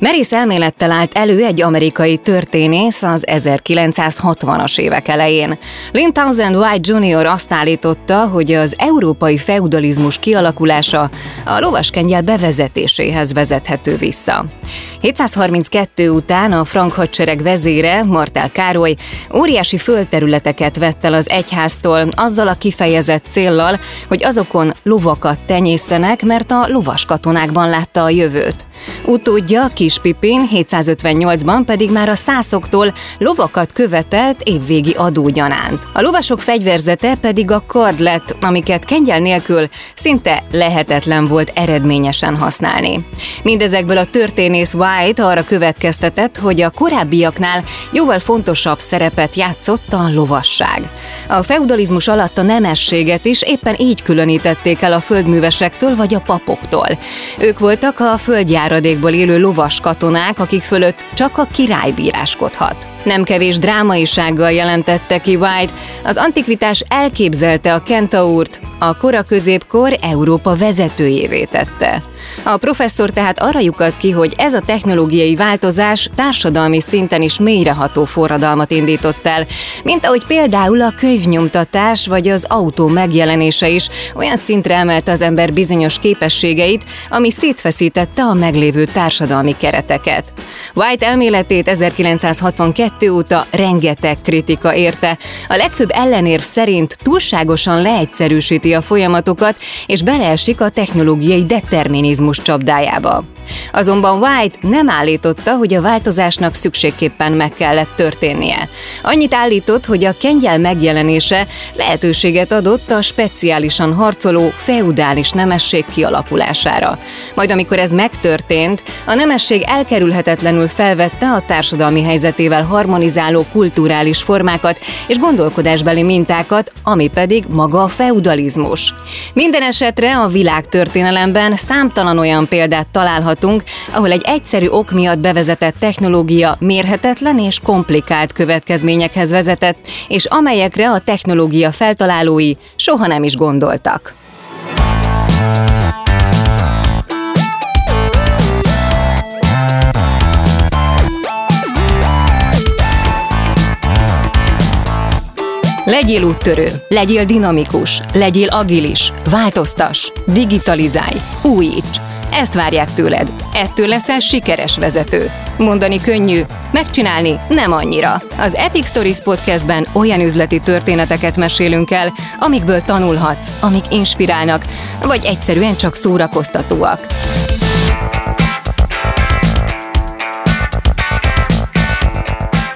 Merész elmélettel állt elő egy amerikai történész az 1960-as évek elején. Lynn Townsend White Jr. azt állította, hogy az európai feudalizmus kialakulása a lovaskengyel bevezetéséhez vezethető vissza. 732 után a frank hadsereg vezére, Martel Károly, óriási földterületeket vett el az egyháztól azzal a kifejezett céllal, hogy azokon lovakat tenyészenek, mert a lovas katonákban látta a jövőt. Utódja Kis Pipin 758-ban pedig már a szászoktól lovakat követelt évvégi adógyanánt. A lovasok fegyverzete pedig a kard lett, amiket kengyel nélkül szinte lehetetlen volt eredményesen használni. Mindezekből a történész White arra következtetett, hogy a korábbiaknál jóval fontosabb szerepet játszott a lovasság. A feudalizmus alatt a nemességet is éppen így különítették el a földművesektől vagy a papoktól. Ők voltak a földjáradékból élő lovas katonák, akik fölött csak a király bíráskodhat. Nem kevés drámaisággal jelentette ki White, az antikvitás elképzelte a kentaurt, a kora középkor Európa vezetőjévé tette. A professzor tehát arra lyukat ki, hogy ez a technológiai változás társadalmi szinten is mélyreható forradalmat indított el, mint ahogy például a könyvnyomtatás vagy az autó megjelenése is olyan szintre emelte az ember bizonyos képességeit, ami szétfeszítette a meglévő társadalmi kereteket. White elméletét 1962 óta rengeteg kritika érte. A legfőbb ellenérv szerint túlságosan leegyszerűsíti a folyamatokat, és beleesik a technológiai determinizmus csapdájába. Azonban White nem állította, hogy a változásnak szükségképpen meg kellett történnie. Annyit állított, hogy a kengyel megjelenése lehetőséget adott a speciálisan harcoló feudális nemesség kialakulására. Majd amikor ez megtörtént, a nemesség elkerülhetetlenül felvette a társadalmi helyzetével harmonizáló kulturális formákat és gondolkodásbeli mintákat, ami pedig maga a feudalizmus. Minden esetre a világtörténelemben számtalan olyan példát találhat hallhatunk, ahol egy egyszerű ok miatt bevezetett technológia mérhetetlen és komplikált következményekhez vezetett, és amelyekre a technológia feltalálói soha nem is gondoltak. Legyél úttörő, legyél dinamikus, legyél agilis, változtas, digitalizálj, újíts! Ezt várják tőled. Ettől leszel sikeres vezető. Mondani könnyű, megcsinálni nem annyira. Az Epic Stories podcastben olyan üzleti történeteket mesélünk el, amikből tanulhatsz, amik inspirálnak, vagy egyszerűen csak szórakoztatóak.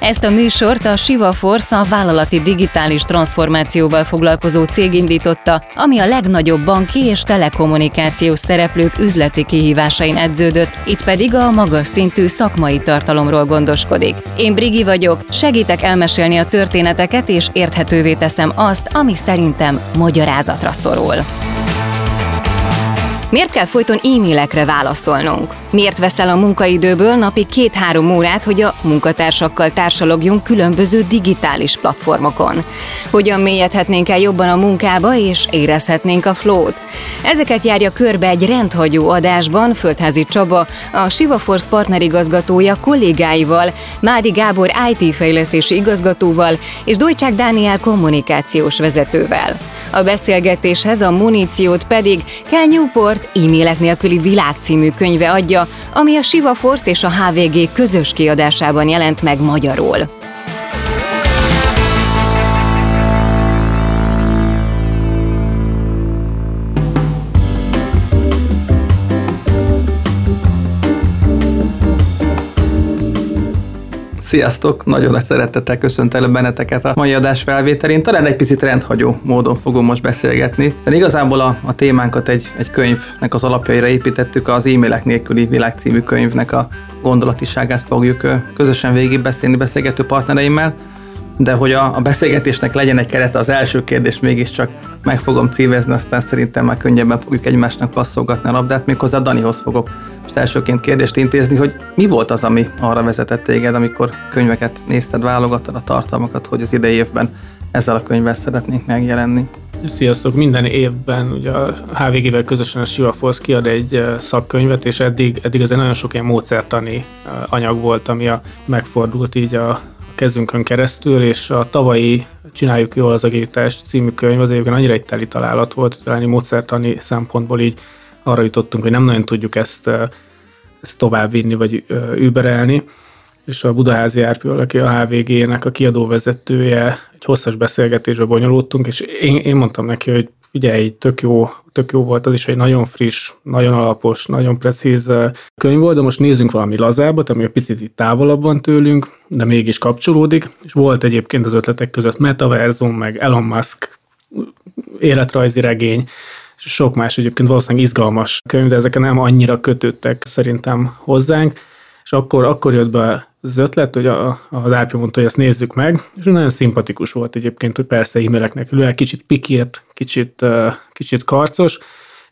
Ezt a műsort a Siva Force a vállalati digitális transformációval foglalkozó cég indította, ami a legnagyobb banki és telekommunikációs szereplők üzleti kihívásain edződött, itt pedig a magas szintű szakmai tartalomról gondoskodik. Én Brigi vagyok, segítek elmesélni a történeteket és érthetővé teszem azt, ami szerintem magyarázatra szorul. Miért kell folyton e-mailekre válaszolnunk? Miért veszel a munkaidőből napi két-három órát, hogy a munkatársakkal társalogjunk különböző digitális platformokon? Hogyan mélyedhetnénk el jobban a munkába és érezhetnénk a flót? Ezeket járja körbe egy rendhagyó adásban Földházi Csaba, a Sivaforce partnerigazgatója kollégáival, Mádi Gábor IT fejlesztési igazgatóval és Dojcsák Dániel kommunikációs vezetővel. A beszélgetéshez a muníciót pedig Kel Newport e-mailek nélküli világ című könyve adja, ami a Siva Force és a HVG közös kiadásában jelent meg magyarul. Sziasztok! Nagyon nagy szeretettel köszöntelek benneteket a mai adás felvételén. Talán egy picit rendhagyó módon fogom most beszélgetni. Hiszen igazából a, a témánkat egy, egy könyvnek az alapjaira építettük, az e-mailek nélküli világ című könyvnek a gondolatiságát fogjuk közösen végigbeszélni beszélgető partnereimmel de hogy a, a beszélgetésnek legyen egy kerete, az első kérdés mégiscsak meg fogom cívezni, aztán szerintem már könnyebben fogjuk egymásnak passzolgatni a labdát, méghozzá Danihoz fogok most elsőként kérdést intézni, hogy mi volt az, ami arra vezetett téged, amikor könyveket nézted, válogattad a tartalmakat, hogy az idei évben ezzel a könyvvel szeretnénk megjelenni? Sziasztok! Minden évben ugye a HVG-vel közösen a Siva Force kiad egy szakkönyvet, és eddig, eddig azért nagyon sok ilyen módszertani anyag volt, ami a, megfordult így a kezünkön keresztül, és a tavalyi Csináljuk jól az agilitást című könyv az egyébként annyira egy teli találat volt, talán módszertani szempontból így arra jutottunk, hogy nem nagyon tudjuk ezt, ezt továbbvinni, vagy überelni. És a Budaházi Árpiol, aki a HVG-nek a kiadóvezetője, egy hosszas beszélgetésbe bonyolultunk, és én, én mondtam neki, hogy figyelj, tök jó, tök jó volt az is, egy nagyon friss, nagyon alapos, nagyon precíz könyv volt, de most nézzünk valami lazábbat, ami egy picit itt távolabb van tőlünk, de mégis kapcsolódik, és volt egyébként az ötletek között Metaverzum, meg Elon Musk életrajzi regény, és sok más egyébként valószínűleg izgalmas könyv, de ezek nem annyira kötődtek szerintem hozzánk, és akkor, akkor jött be az ötlet, hogy a, az Árpi mondta, hogy ezt nézzük meg, és nagyon szimpatikus volt egyébként, hogy persze e-maileknek ül, kicsit pikírt, kicsit, kicsit karcos,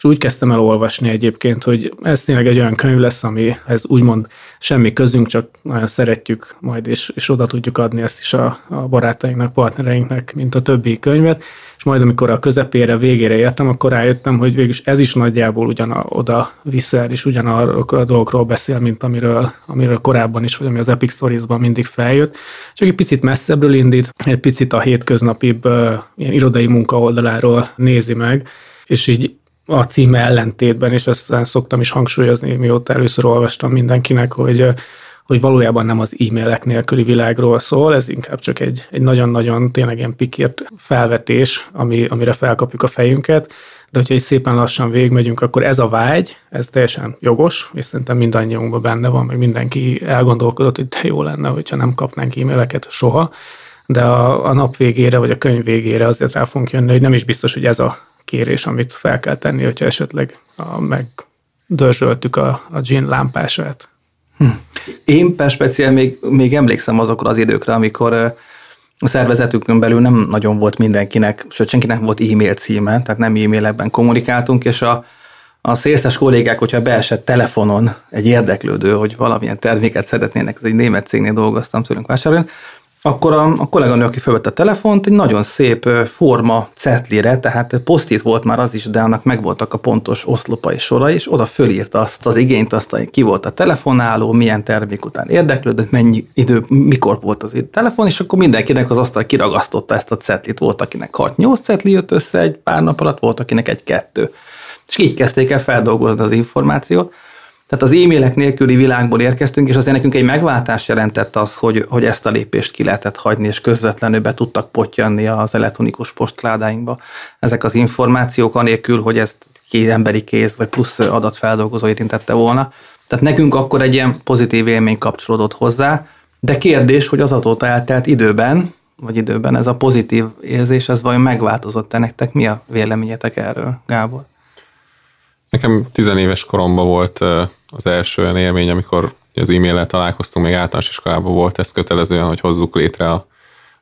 és úgy kezdtem el olvasni egyébként, hogy ez tényleg egy olyan könyv lesz, ami ez úgymond semmi közünk, csak nagyon szeretjük majd, és, és oda tudjuk adni ezt is a, a barátainknak, partnereinknek, mint a többi könyvet és majd amikor a közepére, végére értem, akkor rájöttem, hogy végülis ez is nagyjából ugyan oda viszel, és ugyanarról a dolgokról beszél, mint amiről, amiről korábban is, vagy ami az Epic Stories-ban mindig feljött. Csak egy picit messzebbről indít, egy picit a hétköznapibb ilyen irodai munka oldaláról nézi meg, és így a címe ellentétben, és ezt szoktam is hangsúlyozni, mióta először olvastam mindenkinek, hogy hogy valójában nem az e-mailek nélküli világról szól, ez inkább csak egy, egy nagyon-nagyon tényleg ilyen pikírt felvetés, ami, amire felkapjuk a fejünket, de hogyha egy szépen lassan végigmegyünk, akkor ez a vágy, ez teljesen jogos, és szerintem mindannyiunkban benne van, meg mindenki elgondolkodott, hogy te jó lenne, hogyha nem kapnánk e-maileket soha, de a, a nap végére, vagy a könyv végére azért rá fogunk jönni, hogy nem is biztos, hogy ez a kérés, amit fel kell tenni, hogyha esetleg a, megdörzsöltük a, a gin lámpását. Hm. Én perspektíven még, még emlékszem azokra az időkre, amikor a szervezetünkön belül nem nagyon volt mindenkinek, sőt senkinek volt e-mail címe, tehát nem e-mailekben kommunikáltunk, és a, a szélszes kollégák, hogyha beesett telefonon egy érdeklődő, hogy valamilyen terméket szeretnének, ez egy német cégnél dolgoztam tőlünk vásárolni, akkor a, a kolléganő, aki felvette a telefont, egy nagyon szép forma cetlire, tehát posztit volt már az is, de annak megvoltak a pontos oszlopai sorai, és oda fölírta azt az igényt, azt, hogy ki volt a telefonáló, milyen termék után érdeklődött, mennyi idő, mikor volt az itt telefon, és akkor mindenkinek az asztal kiragasztotta ezt a cetlit. Volt, akinek 6-8 cetli jött össze egy pár nap alatt, volt, akinek egy-kettő. És így kezdték el feldolgozni az információt. Tehát az e-mailek nélküli világból érkeztünk, és azért nekünk egy megváltás jelentett az, hogy, hogy ezt a lépést ki lehetett hagyni, és közvetlenül be tudtak potyanni az elektronikus postládáinkba ezek az információk, anélkül, hogy ezt két emberi kéz, vagy plusz adatfeldolgozó érintette volna. Tehát nekünk akkor egy ilyen pozitív élmény kapcsolódott hozzá, de kérdés, hogy az azóta eltelt időben, vagy időben ez a pozitív érzés, ez vajon megváltozott-e nektek? Mi a véleményetek erről, Gábor? Nekem tizenéves koromban volt az első olyan élmény, amikor az e-mail-el találkoztunk, még általános iskolában volt ez kötelezően, hogy hozzuk létre a,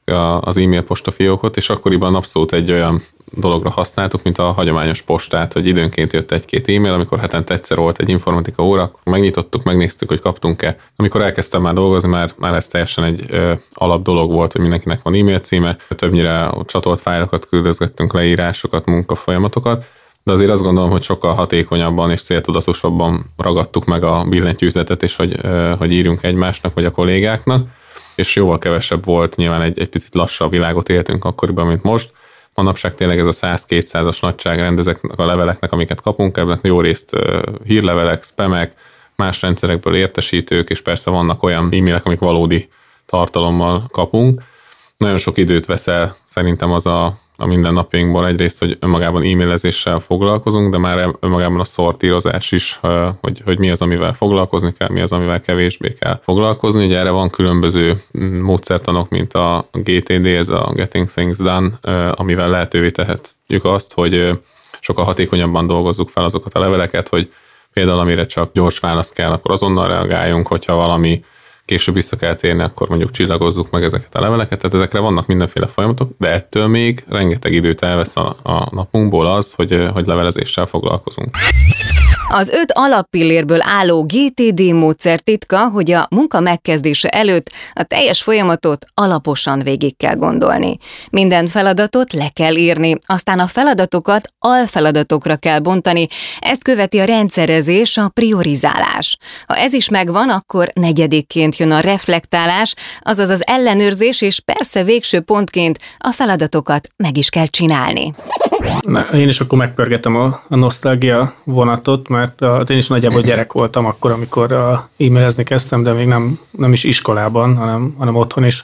a, az e-mail postafiókot, és akkoriban abszolút egy olyan dologra használtuk, mint a hagyományos postát, hogy időnként jött egy-két e-mail, amikor hetente egyszer volt egy informatika óra, akkor megnyitottuk, megnéztük, hogy kaptunk-e. Amikor elkezdtem már dolgozni, már, már ez teljesen egy ö, alap dolog volt, hogy mindenkinek van e-mail címe, többnyire csatolt fájlokat küldözgettünk, leírásokat, munkafolyamatokat, de azért azt gondolom, hogy sokkal hatékonyabban és céltudatosabban ragadtuk meg a billentyűzetet, és hogy, hogy írjunk egymásnak vagy a kollégáknak, és jóval kevesebb volt, nyilván egy, egy picit lassabb világot éltünk akkoriban, mint most. Manapság tényleg ez a 100-200-as nagyságrend ezeknek a leveleknek, amiket kapunk, ebben jó részt hírlevelek, spamek, más rendszerekből értesítők, és persze vannak olyan e-mailek, amik valódi tartalommal kapunk. Nagyon sok időt veszel szerintem az a a mindennapjainkból egyrészt, hogy önmagában e-mailezéssel foglalkozunk, de már önmagában a szortírozás is, hogy, hogy mi az, amivel foglalkozni kell, mi az, amivel kevésbé kell foglalkozni. Ugye erre van különböző módszertanok, mint a GTD, ez a Getting Things Done, amivel lehetővé tehetjük azt, hogy sokkal hatékonyabban dolgozzuk fel azokat a leveleket, hogy például amire csak gyors válasz kell, akkor azonnal reagáljunk, hogyha valami később vissza kell térni, akkor mondjuk csillagozzuk meg ezeket a leveleket, tehát ezekre vannak mindenféle folyamatok, de ettől még rengeteg időt elvesz a, a napunkból az, hogy, hogy levelezéssel foglalkozunk. Az öt alappillérből álló GTD módszer titka, hogy a munka megkezdése előtt a teljes folyamatot alaposan végig kell gondolni. Minden feladatot le kell írni, aztán a feladatokat alfeladatokra kell bontani, ezt követi a rendszerezés, a priorizálás. Ha ez is megvan, akkor negyedikként jön a reflektálás, azaz az ellenőrzés, és persze végső pontként a feladatokat meg is kell csinálni. Na, én is akkor megpörgetem a, a nosztalgia vonatot, mert a, én is nagyjából gyerek voltam akkor, amikor e-mailezni kezdtem, de még nem, nem is iskolában, hanem, hanem otthon is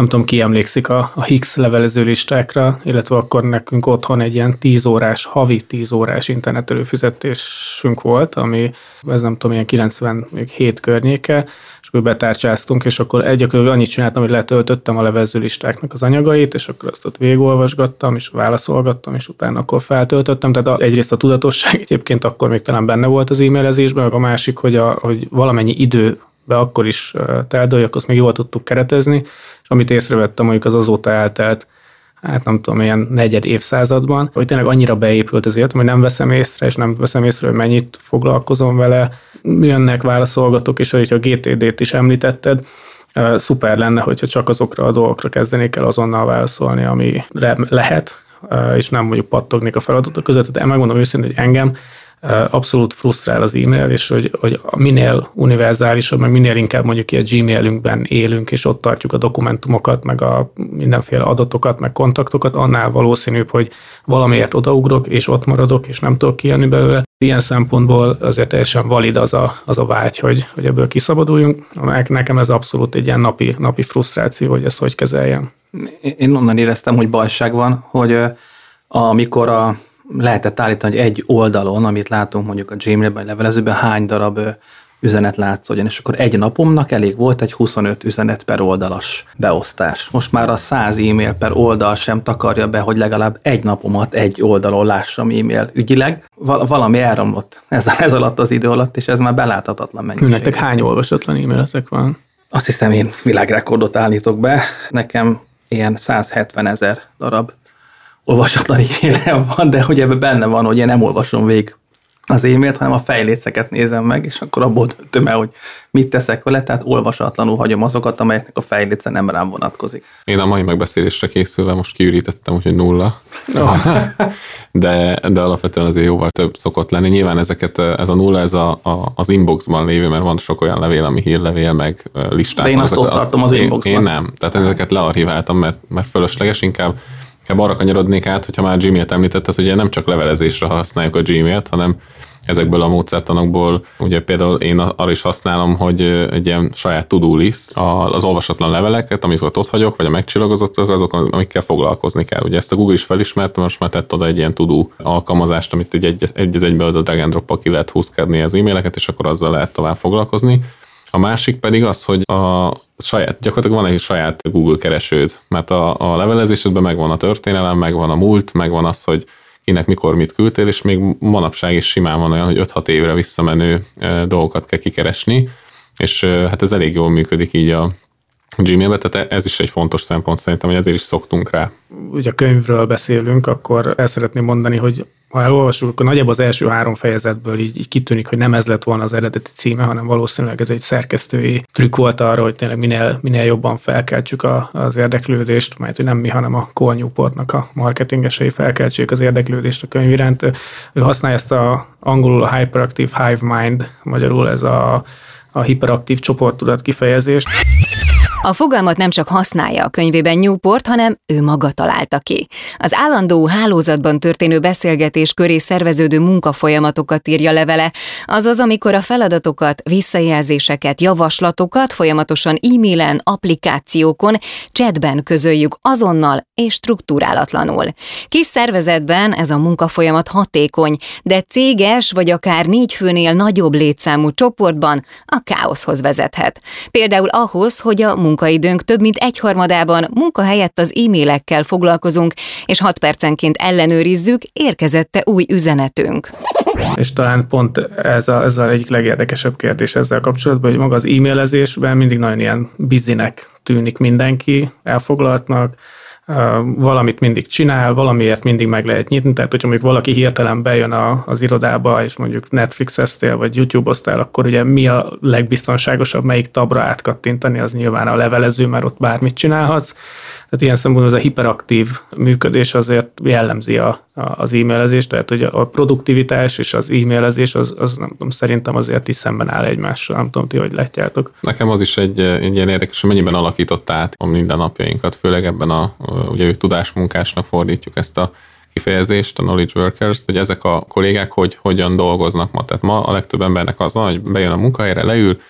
nem tudom, ki emlékszik a, a Higgs levelező listákra, illetve akkor nekünk otthon egy ilyen 10 órás, havi 10 órás internet előfizetésünk volt, ami ez nem tudom, ilyen 97 környéke, és akkor betárcsáztunk, és akkor egyakor annyit csináltam, hogy letöltöttem a levelező listáknak az anyagait, és akkor azt ott végigolvasgattam, és válaszolgattam, és utána akkor feltöltöttem. Tehát egyrészt a tudatosság egyébként akkor még talán benne volt az e-mailezésben, meg a másik, hogy, a, hogy valamennyi idő be akkor is teldőjök, azt még jól tudtuk keretezni, és amit észrevettem, mondjuk az azóta eltelt, hát nem tudom, ilyen negyed évszázadban, hogy tényleg annyira beépült az életem, hogy nem veszem észre, és nem veszem észre, hogy mennyit foglalkozom vele. Jönnek válaszolgatók, és hogy a GTD-t is említetted, szuper lenne, hogyha csak azokra a dolgokra kezdenék el azonnal válaszolni, amire lehet, és nem mondjuk pattognék a feladatok között, de megmondom őszintén, hogy engem abszolút frusztrál az e-mail, és hogy, hogy minél univerzálisabb, meg minél inkább mondjuk a Gmailünkben élünk, és ott tartjuk a dokumentumokat, meg a mindenféle adatokat, meg kontaktokat, annál valószínűbb, hogy valamiért odaugrok, és ott maradok, és nem tudok kijönni belőle. Ilyen szempontból azért teljesen valid az a, az a vágy, hogy, hogy ebből kiszabaduljunk. Nekem ez abszolút egy ilyen napi, napi frusztráció, hogy ezt hogy kezeljem. Én onnan éreztem, hogy bajság van, hogy amikor a lehetett állítani, hogy egy oldalon, amit látunk mondjuk a Gmailben, levelezőben, hány darab üzenet látszódjon, és akkor egy napomnak elég volt egy 25 üzenet per oldalas beosztás. Most már a 100 e-mail per oldal sem takarja be, hogy legalább egy napomat egy oldalon lássam e-mail ügyileg. Val- valami elromlott ez, ez alatt az idő alatt, és ez már beláthatatlan mennyiség. Nektek hány olvasatlan e-mailetek van? Azt hiszem, én világrekordot állítok be. Nekem ilyen 170 ezer darab olvasatlan e-mailem van, de hogy ebben benne van, hogy én nem olvasom végig az e-mailt, hanem a fejléceket nézem meg, és akkor abból döntöm el, hogy mit teszek vele, tehát olvasatlanul hagyom azokat, amelyeknek a fejléce nem rám vonatkozik. Én a mai megbeszélésre készülve most kiürítettem, úgyhogy nulla. de, de alapvetően azért jóval több szokott lenni. Nyilván ezeket, ez a nulla, ez a, a, az inboxban lévő, mert van sok olyan levél, ami hírlevél, meg listák. De én azt ott tartom az inboxban. Én, én nem. Tehát ezeket learchiváltam, mert, mert fölösleges, inkább inkább arra kanyarodnék át, hogyha már Gmail-t említetted, ugye nem csak levelezésre használjuk a Gmail-t, hanem ezekből a módszertanokból, ugye például én arra is használom, hogy egy ilyen saját to-do list, az olvasatlan leveleket, amit ott hagyok, vagy a megcsillagozottak, azok, amikkel foglalkozni kell. Ugye ezt a Google is felismerte, most már tett oda egy ilyen to-do alkalmazást, amit egy, egy, egy, egy egybe a drag and drop ki lehet húzkadni az e-maileket, és akkor azzal lehet tovább foglalkozni. A másik pedig az, hogy a saját, gyakorlatilag van egy saját Google keresőd, mert a, a levelezésedben megvan a történelem, megvan a múlt, megvan az, hogy kinek mikor mit küldtél, és még manapság is simán van olyan, hogy 5-6 évre visszamenő dolgokat kell kikeresni, és hát ez elég jól működik így a Gmailbe, tehát ez is egy fontos szempont szerintem, hogy ezért is szoktunk rá. Ugye a könyvről beszélünk, akkor el szeretném mondani, hogy ha elolvasjuk, akkor nagyjából az első három fejezetből így, így kitűnik, hogy nem ez lett volna az eredeti címe, hanem valószínűleg ez egy szerkesztői trükk volt arra, hogy tényleg minél, minél jobban felkeltsük a, az érdeklődést, majd hogy nem mi, hanem a Cole Newportnak a marketingesei felkeltsék az érdeklődést a könyv iránt. Ő használja ezt a angolul a Hyperactive Hive Mind, magyarul ez a, a hiperaktív csoporttudat kifejezést. A fogalmat nem csak használja a könyvében Newport, hanem ő maga találta ki. Az állandó hálózatban történő beszélgetés köré szerveződő munkafolyamatokat írja levele, azaz amikor a feladatokat, visszajelzéseket, javaslatokat folyamatosan e-mailen, applikációkon, chatben közöljük azonnal és struktúrálatlanul. Kis szervezetben ez a munkafolyamat hatékony, de céges vagy akár négy főnél nagyobb létszámú csoportban a káoszhoz vezethet. Például ahhoz, hogy a munkaidőnk több mint egyharmadában munka helyett az e-mailekkel foglalkozunk, és 6 percenként ellenőrizzük, érkezette új üzenetünk. És talán pont ez, a, ez a egyik legérdekesebb kérdés ezzel kapcsolatban, hogy maga az e-mailezésben mindig nagyon ilyen bizinek tűnik mindenki, elfoglaltnak, valamit mindig csinál, valamiért mindig meg lehet nyitni, tehát hogyha mondjuk valaki hirtelen bejön a, az irodába, és mondjuk Netflix-eztél, vagy YouTube-oztál, akkor ugye mi a legbiztonságosabb, melyik tabra átkattintani, az nyilván a levelező, mert ott bármit csinálhatsz. Tehát ilyen szempontból ez a hiperaktív működés azért jellemzi a, a, az e-mailezést, tehát hogy a produktivitás és az e-mailezés az, az nem tudom, szerintem azért is szemben áll egymással, nem tudom ti, hogy látjátok. Nekem az is egy, egy ilyen érdekes, hogy mennyiben alakított át a mindennapjainkat, főleg ebben a, ugye tudásmunkásnak fordítjuk ezt a kifejezést, a knowledge workers, hogy ezek a kollégák hogy, hogyan dolgoznak ma. Tehát ma a legtöbb embernek az hogy bejön a munkahelyre, leül,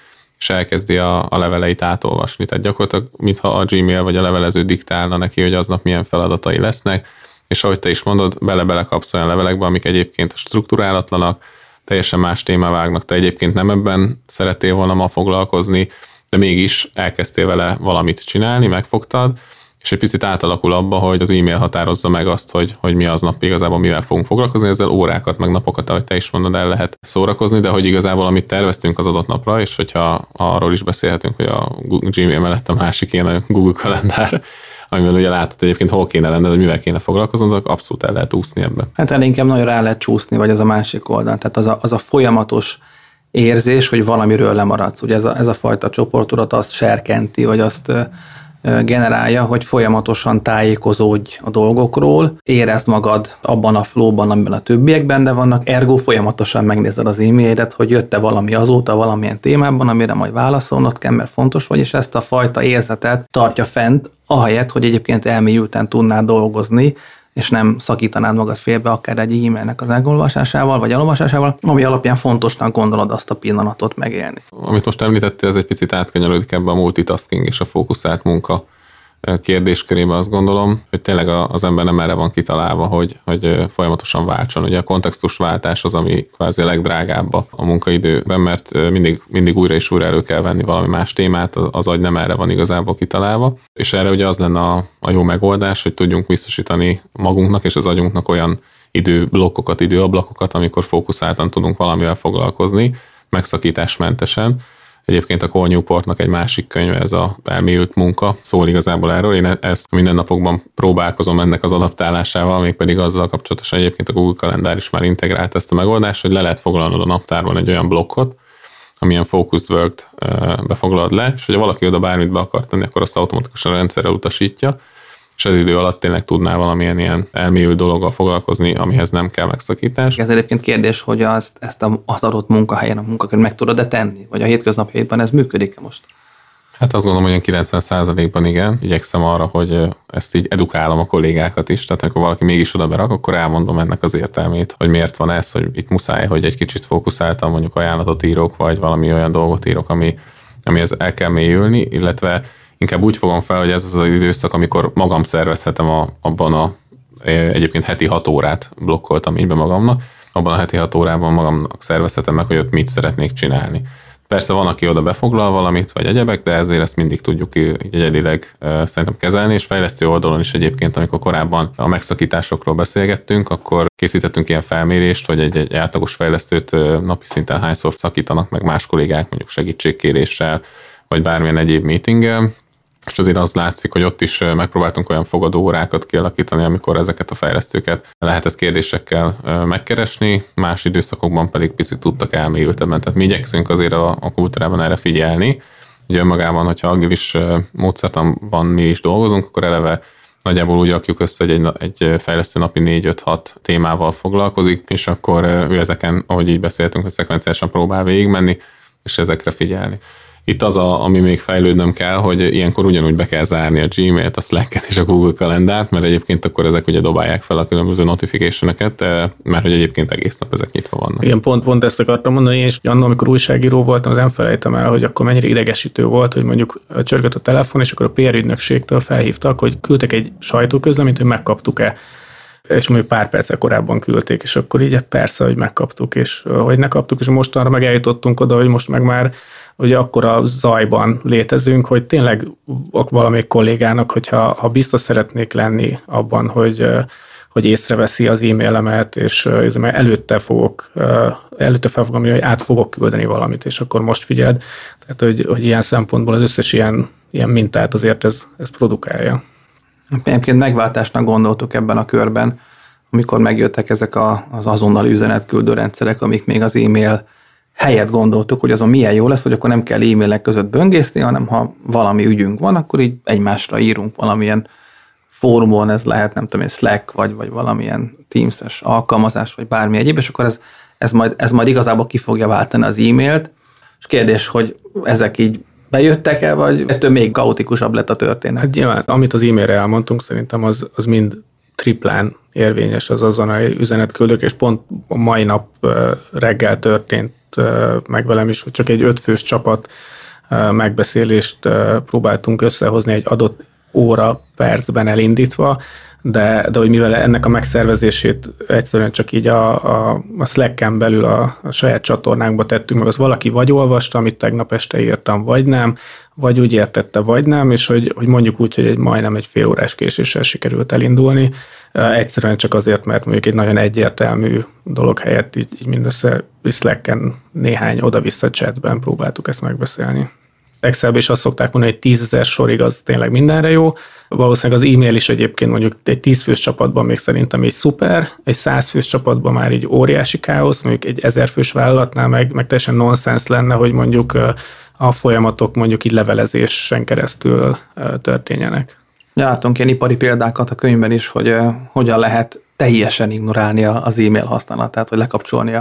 és elkezdi a, a leveleit átolvasni. Tehát gyakorlatilag, mintha a Gmail vagy a levelező diktálna neki, hogy aznap milyen feladatai lesznek, és ahogy te is mondod, bele-bele kapsz olyan levelekbe, amik egyébként struktúrálatlanak, teljesen más témá vágnak, te egyébként nem ebben szerettél volna ma foglalkozni, de mégis elkezdtél vele valamit csinálni, megfogtad, és egy picit átalakul abba, hogy az e-mail határozza meg azt, hogy, hogy mi aznap igazából mivel fogunk foglalkozni, ezzel órákat, meg napokat, ahogy te is mondod, el lehet szórakozni, de hogy igazából amit terveztünk az adott napra, és hogyha arról is beszélhetünk, hogy a Gmail mellett a másik ilyen a Google kalendár, amivel ugye látod egyébként hol kéne lenned, hogy mivel kéne foglalkoznod, abszolút el lehet úszni ebbe. Hát el inkább nagyon rá lehet csúszni, vagy az a másik oldal. Tehát az a, az a folyamatos érzés, hogy valamiről lemaradsz. Ugye ez a, ez a fajta csoportudat azt serkenti, vagy azt generálja, hogy folyamatosan tájékozódj a dolgokról, érezd magad abban a flóban, amiben a többiek benne vannak, ergo folyamatosan megnézed az e-mailet, hogy jött-e valami azóta valamilyen témában, amire majd válaszolnod kell, mert fontos vagy, és ezt a fajta érzetet tartja fent, ahelyett, hogy egyébként elmélyülten tudnál dolgozni, és nem szakítanád magad félbe akár egy e-mailnek az elolvasásával, vagy elolvasásával, ami alapján fontosnak gondolod azt a pillanatot megélni. Amit most említettél, ez egy picit átkanyarodik ebbe a multitasking és a fókuszált munka kérdéskörébe azt gondolom, hogy tényleg az ember nem erre van kitalálva, hogy, hogy folyamatosan váltson. Ugye a kontextusváltás az, ami kvázi a legdrágább a munkaidőben, mert mindig, mindig újra és újra elő kell venni valami más témát, az agy nem erre van igazából kitalálva. És erre ugye az lenne a, a jó megoldás, hogy tudjunk biztosítani magunknak és az agyunknak olyan időblokkokat, időablakokat, amikor fókuszáltan tudunk valamivel foglalkozni, megszakításmentesen, Egyébként a Cole Newportnak egy másik könyve, ez a elmélyült munka, szól igazából erről. Én ezt mindennapokban próbálkozom ennek az adaptálásával, még pedig azzal kapcsolatosan egyébként a Google kalendár is már integrált ezt a megoldást, hogy le lehet foglalnod a naptárban egy olyan blokkot, amilyen focused work befoglalod le, és hogyha valaki oda bármit be akar tenni, akkor azt automatikusan a rendszerrel utasítja, és az idő alatt tényleg tudnál valamilyen ilyen elmélyült dologgal foglalkozni, amihez nem kell megszakítás. Ez egyébként kérdés, hogy azt, ezt az adott munkahelyen a munkakör meg tudod-e tenni, vagy a hétköznapjaidban ez működik-e most? Hát azt gondolom, hogy olyan 90%-ban igen. Igyekszem arra, hogy ezt így edukálom a kollégákat is. Tehát amikor valaki mégis oda berak, akkor elmondom ennek az értelmét, hogy miért van ez, hogy itt muszáj, hogy egy kicsit fókuszáltan mondjuk ajánlatot írok, vagy valami olyan dolgot írok, ami, amihez el kell mélyülni, illetve inkább úgy fogom fel, hogy ez az az időszak, amikor magam szervezhetem a, abban a egyébként heti hat órát blokkoltam így be magamnak, abban a heti hat órában magamnak szervezhetem meg, hogy ott mit szeretnék csinálni. Persze van, aki oda befoglal valamit, vagy egyebek, de ezért ezt mindig tudjuk egyedileg szerintem kezelni, és fejlesztő oldalon is egyébként, amikor korábban a megszakításokról beszélgettünk, akkor készítettünk ilyen felmérést, hogy egy, egy átlagos fejlesztőt napi szinten hányszor szakítanak meg más kollégák, mondjuk segítségkéréssel, vagy bármilyen egyéb meetinggel, és azért az látszik, hogy ott is megpróbáltunk olyan fogadó órákat kialakítani, amikor ezeket a fejlesztőket lehetett kérdésekkel megkeresni, más időszakokban pedig picit tudtak elmélyültebben. Tehát mi igyekszünk azért a, a kultúrában erre figyelni, hogy önmagában, hogyha agilis módszertanban mi is dolgozunk, akkor eleve nagyjából úgy rakjuk össze, hogy egy, egy fejlesztő napi 4-5-6 témával foglalkozik, és akkor ő ezeken, ahogy így beszéltünk, hogy szekvenciálisan próbál végigmenni, és ezekre figyelni. Itt az, a, ami még fejlődnöm kell, hogy ilyenkor ugyanúgy be kell zárni a Gmail-t, a Slack-et és a Google kalendárt, mert egyébként akkor ezek ugye dobálják fel a különböző notification-eket, mert hogy egyébként egész nap ezek nyitva vannak. Igen, pont, pont ezt akartam mondani, és annól, amikor újságíró voltam, az nem felejtem el, hogy akkor mennyire idegesítő volt, hogy mondjuk csörgött a telefon, és akkor a PR ügynökségtől felhívtak, hogy küldtek egy sajtóközleményt, hogy megkaptuk-e és mondjuk pár perccel korábban küldték, és akkor így persze, hogy megkaptuk, és hogy ne kaptuk, és mostanra meg eljutottunk oda, hogy most meg már ugye akkor a zajban létezünk, hogy tényleg valamelyik kollégának, hogyha ha biztos szeretnék lenni abban, hogy hogy észreveszi az e-mailemet, és előtte fogok, előtte fel fogom hogy át fogok küldeni valamit, és akkor most figyeld. Tehát, hogy, hogy ilyen szempontból az összes ilyen, ilyen mintát azért ez, ez produkálja. Egyébként megváltásnak gondoltuk ebben a körben, amikor megjöttek ezek a, az azonnali üzenetküldő rendszerek, amik még az e-mail helyet gondoltuk, hogy azon milyen jó lesz, hogy akkor nem kell e-mailek között böngészni, hanem ha valami ügyünk van, akkor így egymásra írunk valamilyen fórumon, ez lehet nem tudom, egy Slack, vagy, vagy valamilyen Teams-es alkalmazás, vagy bármi egyéb, és akkor ez, ez, majd, ez majd igazából ki fogja váltani az e-mailt, és kérdés, hogy ezek így bejöttek-e, vagy ettől még kaotikusabb lett a történet? Hát nyilván, amit az e-mailre elmondtunk, szerintem az, az mind triplán érvényes az azonnali üzenetküldők, és pont a mai nap reggel történt meg velem is, hogy csak egy ötfős csapat megbeszélést próbáltunk összehozni egy adott óra percben elindítva, de, de hogy mivel ennek a megszervezését egyszerűen csak így a, a, a Slack-en belül a, a saját csatornánkba tettünk meg, az valaki vagy olvasta, amit tegnap este írtam, vagy nem, vagy úgy értette, vagy nem, és hogy, hogy mondjuk úgy, hogy egy majdnem egy fél órás késéssel sikerült elindulni, egyszerűen csak azért, mert mondjuk egy nagyon egyértelmű dolog helyett így, így mindössze Slack-en néhány oda-vissza chatben próbáltuk ezt megbeszélni. Excelbe is azt szokták mondani, hogy tízezer sorig az tényleg mindenre jó. Valószínűleg az e-mail is egyébként mondjuk egy tízfős csapatban még szerintem egy szuper, egy százfős csapatban már egy óriási káosz, mondjuk egy ezerfős vállalatnál meg, meg teljesen nonsens lenne, hogy mondjuk a folyamatok mondjuk így levelezésen keresztül történjenek. Látunk ilyen ipari példákat a könyvben is, hogy hogyan lehet teljesen ignorálni az e-mail használatát, vagy lekapcsolni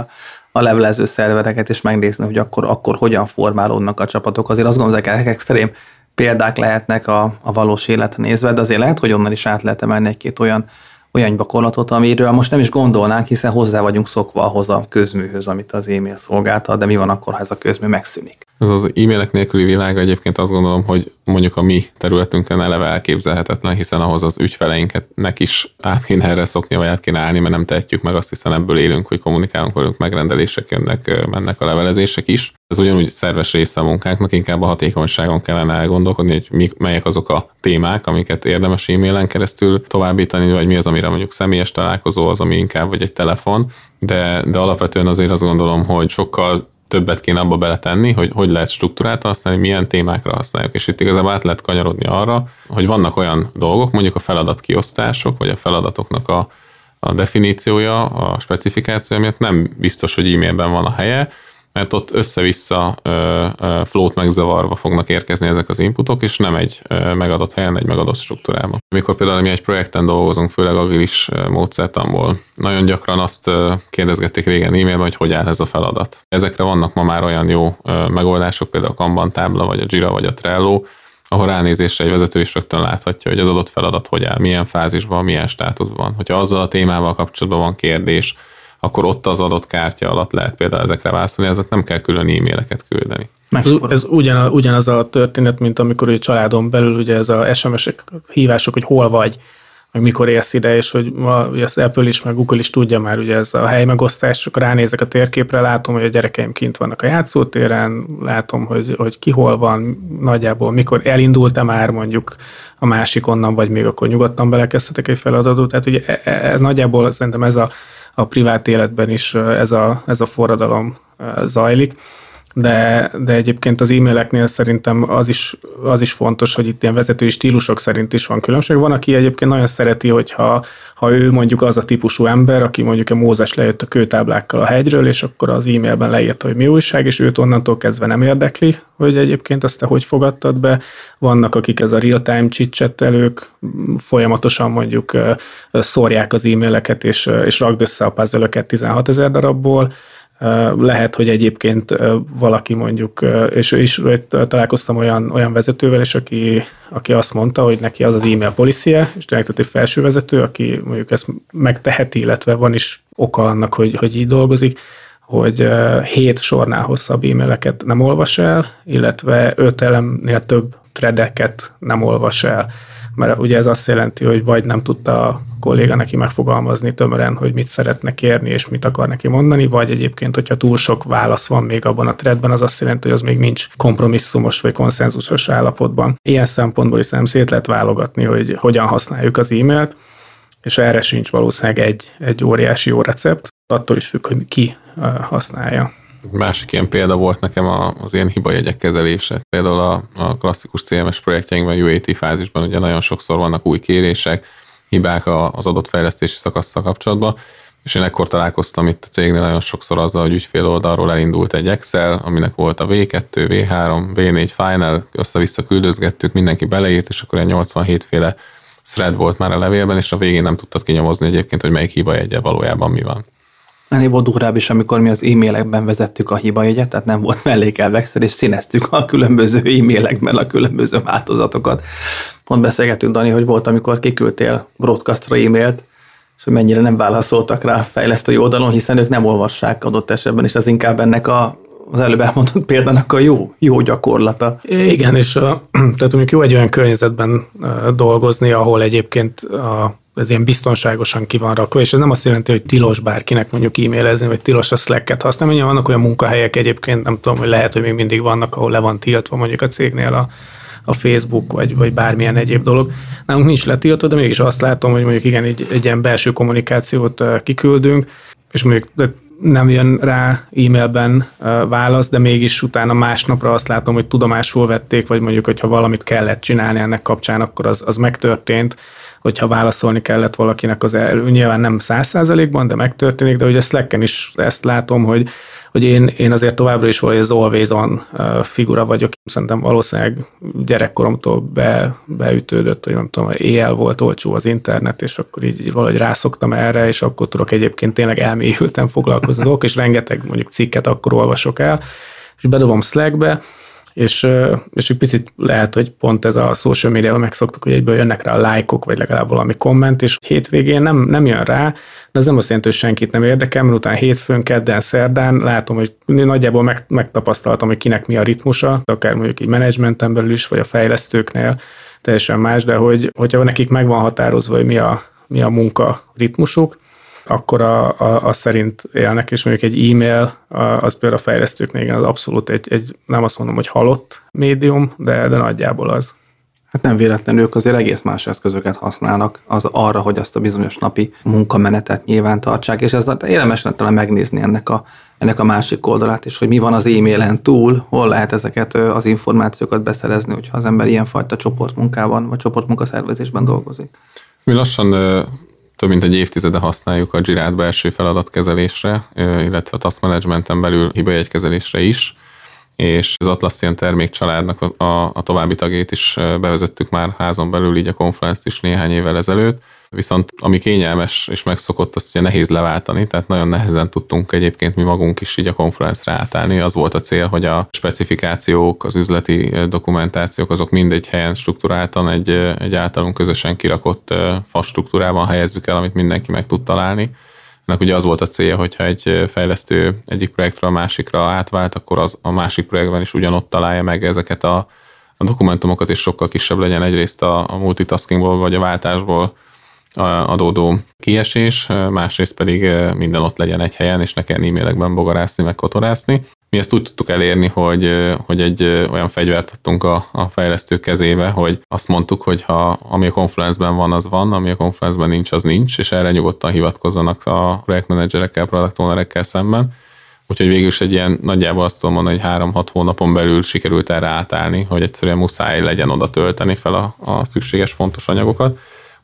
a, levelező szervereket, és megnézni, hogy akkor, akkor hogyan formálódnak a csapatok. Azért azt gondolom, ezek extrém példák lehetnek a, a valós életre nézve, de azért lehet, hogy onnan is át lehet emelni egy-két olyan olyan gyakorlatot, amiről most nem is gondolnánk, hiszen hozzá vagyunk szokva ahhoz a közműhöz, amit az e-mail szolgáltat, de mi van akkor, ha ez a közmű megszűnik? Ez az e-mailek nélküli világ egyébként azt gondolom, hogy mondjuk a mi területünkön eleve elképzelhetetlen, hiszen ahhoz az ügyfeleinknek is át kéne erre szokni, vagy át kéne állni, mert nem tehetjük meg azt, hiszen ebből élünk, hogy kommunikálunk velünk, megrendelések jönnek, mennek a levelezések is. Ez ugyanúgy szerves része a munkánknak, inkább a hatékonyságon kellene elgondolkodni, hogy mi, melyek azok a témák, amiket érdemes e-mailen keresztül továbbítani, vagy mi az, amire mondjuk személyes találkozó, az, ami inkább vagy egy telefon, de, de alapvetően azért azt gondolom, hogy sokkal többet kéne abba beletenni, hogy hogy lehet struktúrát használni, milyen témákra használjuk. És itt igazából át lehet kanyarodni arra, hogy vannak olyan dolgok, mondjuk a feladatkiosztások, vagy a feladatoknak a, a definíciója, a specifikációja miatt nem biztos, hogy e-mailben van a helye, mert ott össze-vissza flót megzavarva fognak érkezni ezek az inputok, és nem egy megadott helyen, egy megadott struktúrában. Amikor például mi egy projekten dolgozunk, főleg agilis módszertamból, nagyon gyakran azt kérdezgették régen e-mailben, hogy hogy áll ez a feladat. Ezekre vannak ma már olyan jó megoldások, például a Kanban tábla, vagy a Jira, vagy a Trello, ahol ránézésre egy vezető is rögtön láthatja, hogy az adott feladat hogy áll, milyen fázisban, milyen státuszban. Hogyha azzal a témával kapcsolatban van kérdés, akkor ott az adott kártya alatt lehet például ezekre válaszolni, ezek nem kell külön e-maileket küldeni. Ez, ez ugyan, ugyanaz a történet, mint amikor a családon belül ugye ez a SMS-ek hívások, hogy hol vagy, meg mikor érsz ide, és hogy ma, ugye az Apple is, meg Google is tudja már, ugye ez a helymegosztás, csak ránézek a térképre, látom, hogy a gyerekeim kint vannak a játszótéren, látom, hogy, hogy ki hol van, nagyjából mikor elindult-e már mondjuk a másik onnan, vagy még akkor nyugodtan belekezdhetek egy feladatot. Tehát ugye ez, e, ez nagyjából szerintem ez a a privát életben is ez a, ez a forradalom zajlik de, de egyébként az e-maileknél szerintem az is, az is fontos, hogy itt ilyen vezetői stílusok szerint is van különbség. Van, aki egyébként nagyon szereti, hogyha ha ő mondjuk az a típusú ember, aki mondjuk a Mózes lejött a kőtáblákkal a hegyről, és akkor az e-mailben leírta, hogy mi újság, és őt onnantól kezdve nem érdekli, hogy egyébként azt te hogy fogadtad be. Vannak, akik ez a real-time chitchattelők, folyamatosan mondjuk szórják az e-maileket, és, és rakd össze a puzzle 16 ezer darabból, lehet, hogy egyébként valaki mondjuk, és is találkoztam olyan, olyan vezetővel is, aki, aki azt mondta, hogy neki az az e-mail policie, és tényleg egy felső vezető, aki mondjuk ezt megteheti, illetve van is oka annak, hogy, hogy így dolgozik, hogy hét sornál hosszabb e-maileket nem olvas el, illetve öt elemnél több threadeket nem olvas el mert ugye ez azt jelenti, hogy vagy nem tudta a kolléga neki megfogalmazni tömören, hogy mit szeretne kérni és mit akar neki mondani, vagy egyébként, hogyha túl sok válasz van még abban a threadben, az azt jelenti, hogy az még nincs kompromisszumos vagy konszenzusos állapotban. Ilyen szempontból is nem szét lehet válogatni, hogy hogyan használjuk az e-mailt, és erre sincs valószínűleg egy, egy óriási jó recept, attól is függ, hogy ki használja. Másik ilyen példa volt nekem az ilyen hibajegyek kezelése. Például a, a klasszikus CMS projektjeinkben, UAT fázisban ugye nagyon sokszor vannak új kérések, hibák az adott fejlesztési szakaszsal kapcsolatban, és én ekkor találkoztam itt a cégnél nagyon sokszor azzal, hogy ügyfél oldalról elindult egy Excel, aminek volt a V2, V3, V4 final, össze-vissza küldözgettük, mindenki beleírt, és akkor egy 87 féle thread volt már a levélben, és a végén nem tudtad kinyomozni egyébként, hogy melyik hiba jegye valójában mi van. Ennél volt durvább is, amikor mi az e-mailekben vezettük a hibajegyet, tehát nem volt mellékelvexel, és színeztük a különböző e-mailekben a különböző változatokat. Pont beszélgettünk, Dani, hogy volt, amikor kiküldtél broadcastra e-mailt, és hogy mennyire nem válaszoltak rá fejlesztői oldalon, hiszen ők nem olvassák adott esetben, és ez inkább ennek a az előbb elmondott példának a jó, jó gyakorlata. Igen, és tehát mondjuk jó egy olyan környezetben dolgozni, ahol egyébként a, ez ilyen biztonságosan ki van rakva, és ez nem azt jelenti, hogy tilos bárkinek mondjuk e-mailezni, vagy tilos a Slack-et használni. Mondjuk vannak olyan munkahelyek egyébként, nem tudom, hogy lehet, hogy még mindig vannak, ahol le van tiltva mondjuk a cégnél a, a Facebook, vagy, vagy bármilyen egyéb dolog. Nálunk nincs letiltva, de mégis azt látom, hogy mondjuk igen, egy, egy ilyen belső kommunikációt kiküldünk, és mondjuk nem jön rá e-mailben válasz, de mégis utána másnapra azt látom, hogy tudomásul vették, vagy mondjuk, hogyha valamit kellett csinálni ennek kapcsán, akkor az, az megtörtént, hogyha válaszolni kellett valakinek az elő. Nyilván nem száz százalékban, de megtörténik, de ugye Slacken is ezt látom, hogy hogy én, én azért továbbra is valahogy az always on figura vagyok. Szerintem valószínűleg gyerekkoromtól be, beütődött, hogy nem tudom, éjjel volt olcsó az internet, és akkor így, így valahogy rászoktam erre, és akkor tudok egyébként tényleg elmélyülten foglalkozni dolgok, és rengeteg mondjuk cikket akkor olvasok el, és bedobom Slackbe, és, és egy picit lehet, hogy pont ez a social media megszoktuk, hogy egyből jönnek rá a lájkok, vagy legalább valami komment, és hétvégén nem, nem jön rá, de ez nem azt jelenti, hogy senkit nem érdekel, mert utána hétfőn, kedden, szerdán látom, hogy nagyjából meg, megtapasztaltam, hogy kinek mi a ritmusa, akár mondjuk egy menedzsmenten belül is, vagy a fejlesztőknél, teljesen más, de hogy, hogyha nekik meg van határozva, hogy mi a, mi a munka ritmusuk, akkor a, a, a szerint élnek, és mondjuk egy e-mail, az például a fejlesztőknél az abszolút egy, egy, nem azt mondom, hogy halott médium, de, de nagyjából az. Hát nem véletlenül ők azért egész más eszközöket használnak az arra, hogy azt a bizonyos napi munkamenetet nyilván tartsák, és ez érdemes lenne talán megnézni ennek a, ennek a másik oldalát is, hogy mi van az e-mailen túl, hol lehet ezeket az információkat beszerezni, hogyha az ember ilyenfajta csoportmunkában vagy csoportmunkaszervezésben dolgozik. Mi lassan több mint egy évtizede használjuk a Girát belső feladatkezelésre, illetve a task managementen belül hibajegykezelésre is, és az Atlassian termékcsaládnak a, a, a további tagjait is bevezettük már házon belül, így a Confluence-t is néhány évvel ezelőtt, Viszont ami kényelmes és megszokott, azt ugye nehéz leváltani, tehát nagyon nehezen tudtunk egyébként mi magunk is így a konferencre átállni. Az volt a cél, hogy a specifikációk, az üzleti dokumentációk, azok mindegy helyen struktúráltan egy, egy általunk közösen kirakott fas struktúrában helyezzük el, amit mindenki meg tud találni. Ennek ugye az volt a célja, hogyha egy fejlesztő egyik projektről a másikra átvált, akkor az a másik projektben is ugyanott találja meg ezeket a, a dokumentumokat, és sokkal kisebb legyen egyrészt a, a multitaskingból vagy a váltásból adódó kiesés, másrészt pedig minden ott legyen egy helyen, és ne kell e-mailekben bogarászni, meg kotorászni. Mi ezt úgy tudtuk elérni, hogy, hogy egy olyan fegyvert adtunk a, a fejlesztő kezébe, hogy azt mondtuk, hogy ha ami a Confluence-ben van, az van, ami a Confluence-ben nincs, az nincs, és erre nyugodtan hivatkozzanak a projektmenedzserekkel, product ownerekkel szemben. Úgyhogy végül is egy ilyen nagyjából azt tudom mondani, hogy három-hat hónapon belül sikerült erre átállni, hogy egyszerűen muszáj legyen oda tölteni fel a, a szükséges fontos anyagokat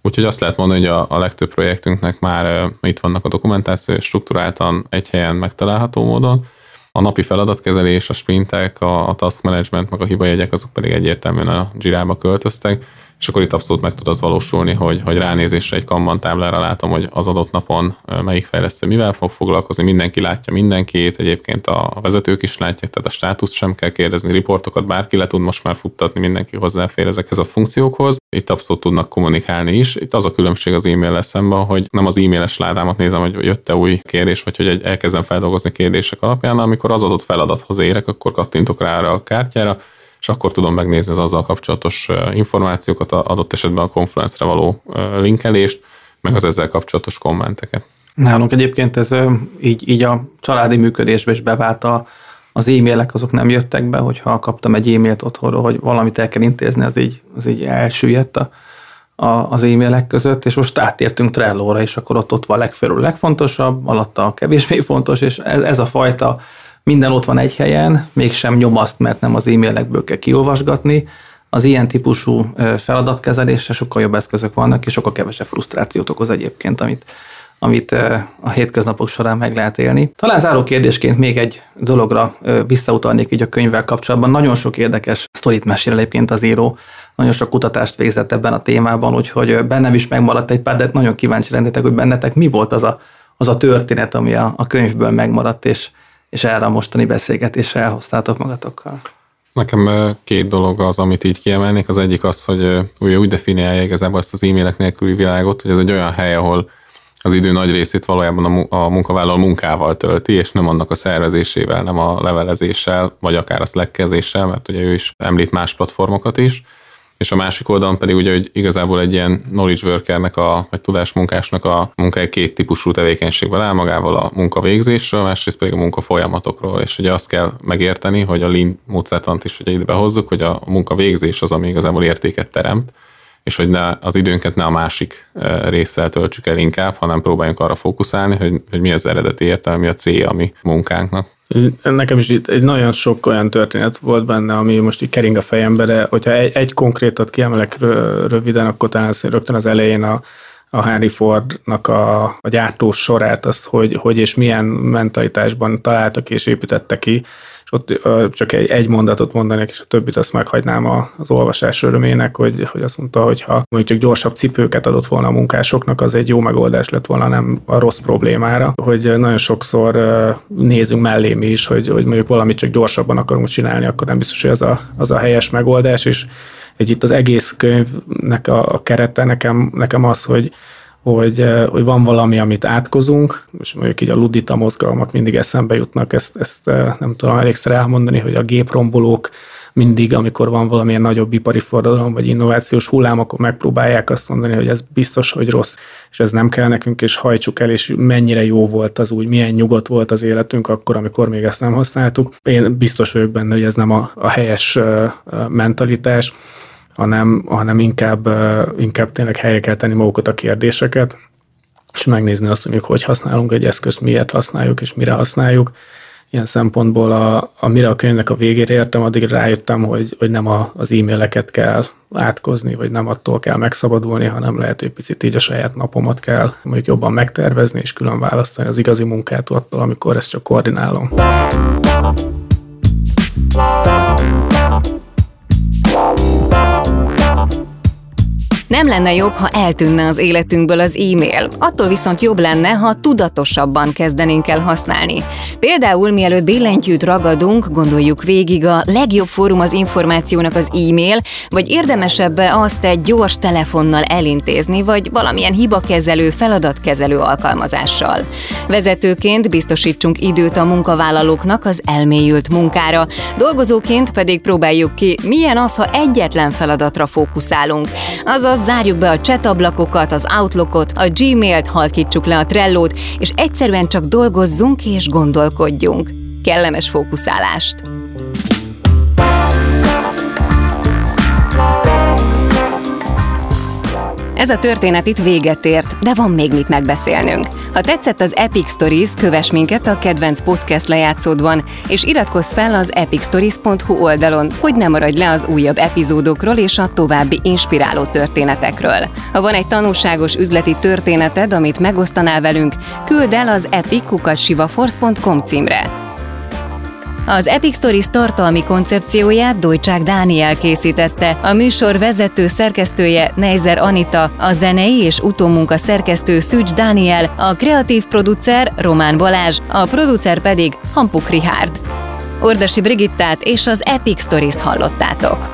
Úgyhogy azt lehet mondani, hogy a, a legtöbb projektünknek már itt vannak a dokumentáció, struktúráltan egy helyen megtalálható módon. A napi feladatkezelés, a sprintek, a, a task management, meg a hibajegyek, azok pedig egyértelműen a Jira-ba költöztek és akkor itt abszolút meg tud az valósulni, hogy, hogy ránézésre egy Kanban táblára látom, hogy az adott napon melyik fejlesztő mivel fog foglalkozni, mindenki látja mindenkit, egyébként a vezetők is látják, tehát a státuszt sem kell kérdezni, riportokat bárki le tud most már futtatni, mindenki hozzáfér ezekhez a funkciókhoz. Itt abszolút tudnak kommunikálni is. Itt az a különbség az e-mail szemben, hogy nem az e-mailes ládámat nézem, hogy jött-e új kérdés, vagy hogy elkezdem feldolgozni kérdések alapján, amikor az adott feladathoz érek, akkor kattintok rá a kártyára, és akkor tudom megnézni az azzal kapcsolatos információkat, adott esetben a konferencre való linkelést, meg az ezzel kapcsolatos kommenteket. Nálunk egyébként ez így, így a családi működésbe is bevált a, az e-mailek azok nem jöttek be, hogyha kaptam egy e-mailt otthonról, hogy valamit el kell intézni, az így, az így elsüllyedt a, a, az e-mailek között, és most átértünk Trello-ra, és akkor ott, ott van legfelül legfontosabb, alatta a kevésbé fontos, és ez, ez a fajta minden ott van egy helyen, mégsem nyomaszt, mert nem az e-mailekből kell kiolvasgatni. Az ilyen típusú feladatkezelésre sokkal jobb eszközök vannak, és sokkal kevesebb frusztrációt okoz egyébként, amit, amit a hétköznapok során meg lehet élni. Talán záró kérdésként még egy dologra visszautalnék így a könyvvel kapcsolatban. Nagyon sok érdekes sztorit mesél egyébként az író, nagyon sok kutatást végzett ebben a témában, úgyhogy bennem is megmaradt egy pár, de nagyon kíváncsi lennétek, hogy bennetek mi volt az a, az a történet, ami a, a könyvből megmaradt, és, és erre a mostani beszélgetésre elhoztátok magatokkal. Nekem két dolog az, amit így kiemelnék. Az egyik az, hogy úgy definiálja igazából ezt az e-mailek nélküli világot, hogy ez egy olyan hely, ahol az idő nagy részét valójában a munkavállaló munkával tölti, és nem annak a szervezésével, nem a levelezéssel, vagy akár a slack mert ugye ő is említ más platformokat is és a másik oldalon pedig ugye, hogy igazából egy ilyen knowledge workernek, a, vagy tudásmunkásnak a munkája két típusú tevékenységből áll magával a munkavégzésről, másrészt pedig a munkafolyamatokról, és ugye azt kell megérteni, hogy a lean módszertant is ugye ide behozzuk, hogy a munkavégzés az, ami igazából értéket teremt, és hogy ne, az időnket ne a másik e, résszel töltsük el inkább, hanem próbáljunk arra fókuszálni, hogy, hogy mi az eredeti értelme, mi a célja a mi munkánknak. Nekem is itt egy nagyon sok olyan történet volt benne, ami most így kering a fejembe, de hogyha egy, egy konkrétat kiemelek röviden, akkor talán rögtön az elején a, a Henry Fordnak a, a gyártó sorát, azt, hogy, hogy és milyen mentalitásban találtak és építettek ki, és ott csak egy, egy mondatot mondanék, és a többit azt meghagynám az olvasás örömének, hogy, hogy azt mondta, hogy ha mondjuk csak gyorsabb cipőket adott volna a munkásoknak, az egy jó megoldás lett volna, nem a rossz problémára. Hogy nagyon sokszor nézünk mellé mi is, hogy, hogy mondjuk valamit csak gyorsabban akarunk csinálni, akkor nem biztos, hogy az a, az a helyes megoldás, és hogy itt az egész könyvnek a, a kerete nekem, nekem az, hogy hogy, eh, hogy van valami, amit átkozunk, és mondjuk így a ludita mozgalmak mindig eszembe jutnak, ezt, ezt eh, nem tudom elégszer elmondani, hogy a géprombolók mindig, amikor van valamilyen nagyobb ipari forradalom vagy innovációs hullám, akkor megpróbálják azt mondani, hogy ez biztos, hogy rossz, és ez nem kell nekünk, és hajtsuk el, és mennyire jó volt az úgy, milyen nyugodt volt az életünk akkor, amikor még ezt nem használtuk. Én biztos vagyok benne, hogy ez nem a, a helyes eh, mentalitás hanem, hanem inkább, inkább tényleg helyre kell tenni magukat a kérdéseket, és megnézni azt, hogy hogy használunk egy eszközt, miért használjuk, és mire használjuk. Ilyen szempontból, a, amire a könyvnek a végére értem, addig rájöttem, hogy, hogy nem a, az e-maileket kell átkozni, vagy nem attól kell megszabadulni, hanem lehet, hogy picit így a saját napomat kell mondjuk jobban megtervezni, és külön választani az igazi munkát attól, amikor ezt csak koordinálom. Nem lenne jobb, ha eltűnne az életünkből az e-mail. Attól viszont jobb lenne, ha tudatosabban kezdenénk el használni. Például mielőtt billentyűt ragadunk, gondoljuk végig a legjobb fórum az információnak az e-mail, vagy érdemesebb azt egy gyors telefonnal elintézni, vagy valamilyen hibakezelő, feladatkezelő alkalmazással. Vezetőként biztosítsunk időt a munkavállalóknak az elmélyült munkára, dolgozóként pedig próbáljuk ki, milyen az, ha egyetlen feladatra fókuszálunk. Azaz zárjuk be a chat ablakokat, az Outlookot, a Gmailt, halkítsuk le a Trellót, és egyszerűen csak dolgozzunk és gondolkodjunk. Kellemes fókuszálást! Ez a történet itt véget ért, de van még mit megbeszélnünk. Ha tetszett az Epic Stories, kövess minket a kedvenc podcast lejátszódban, és iratkozz fel az epicstories.hu oldalon, hogy ne maradj le az újabb epizódokról és a további inspiráló történetekről. Ha van egy tanulságos üzleti történeted, amit megosztanál velünk, küld el az epic.sivaforce.com címre. Az Epic Stories tartalmi koncepcióját Dojcsák Dániel készítette, a műsor vezető szerkesztője Neizer Anita, a zenei és utómunka szerkesztő Szűcs Dániel, a kreatív producer Román Balázs, a producer pedig Hampuk Rihárd. Ordasi Brigittát és az Epic Stories-t hallottátok.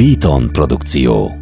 Beaton produkció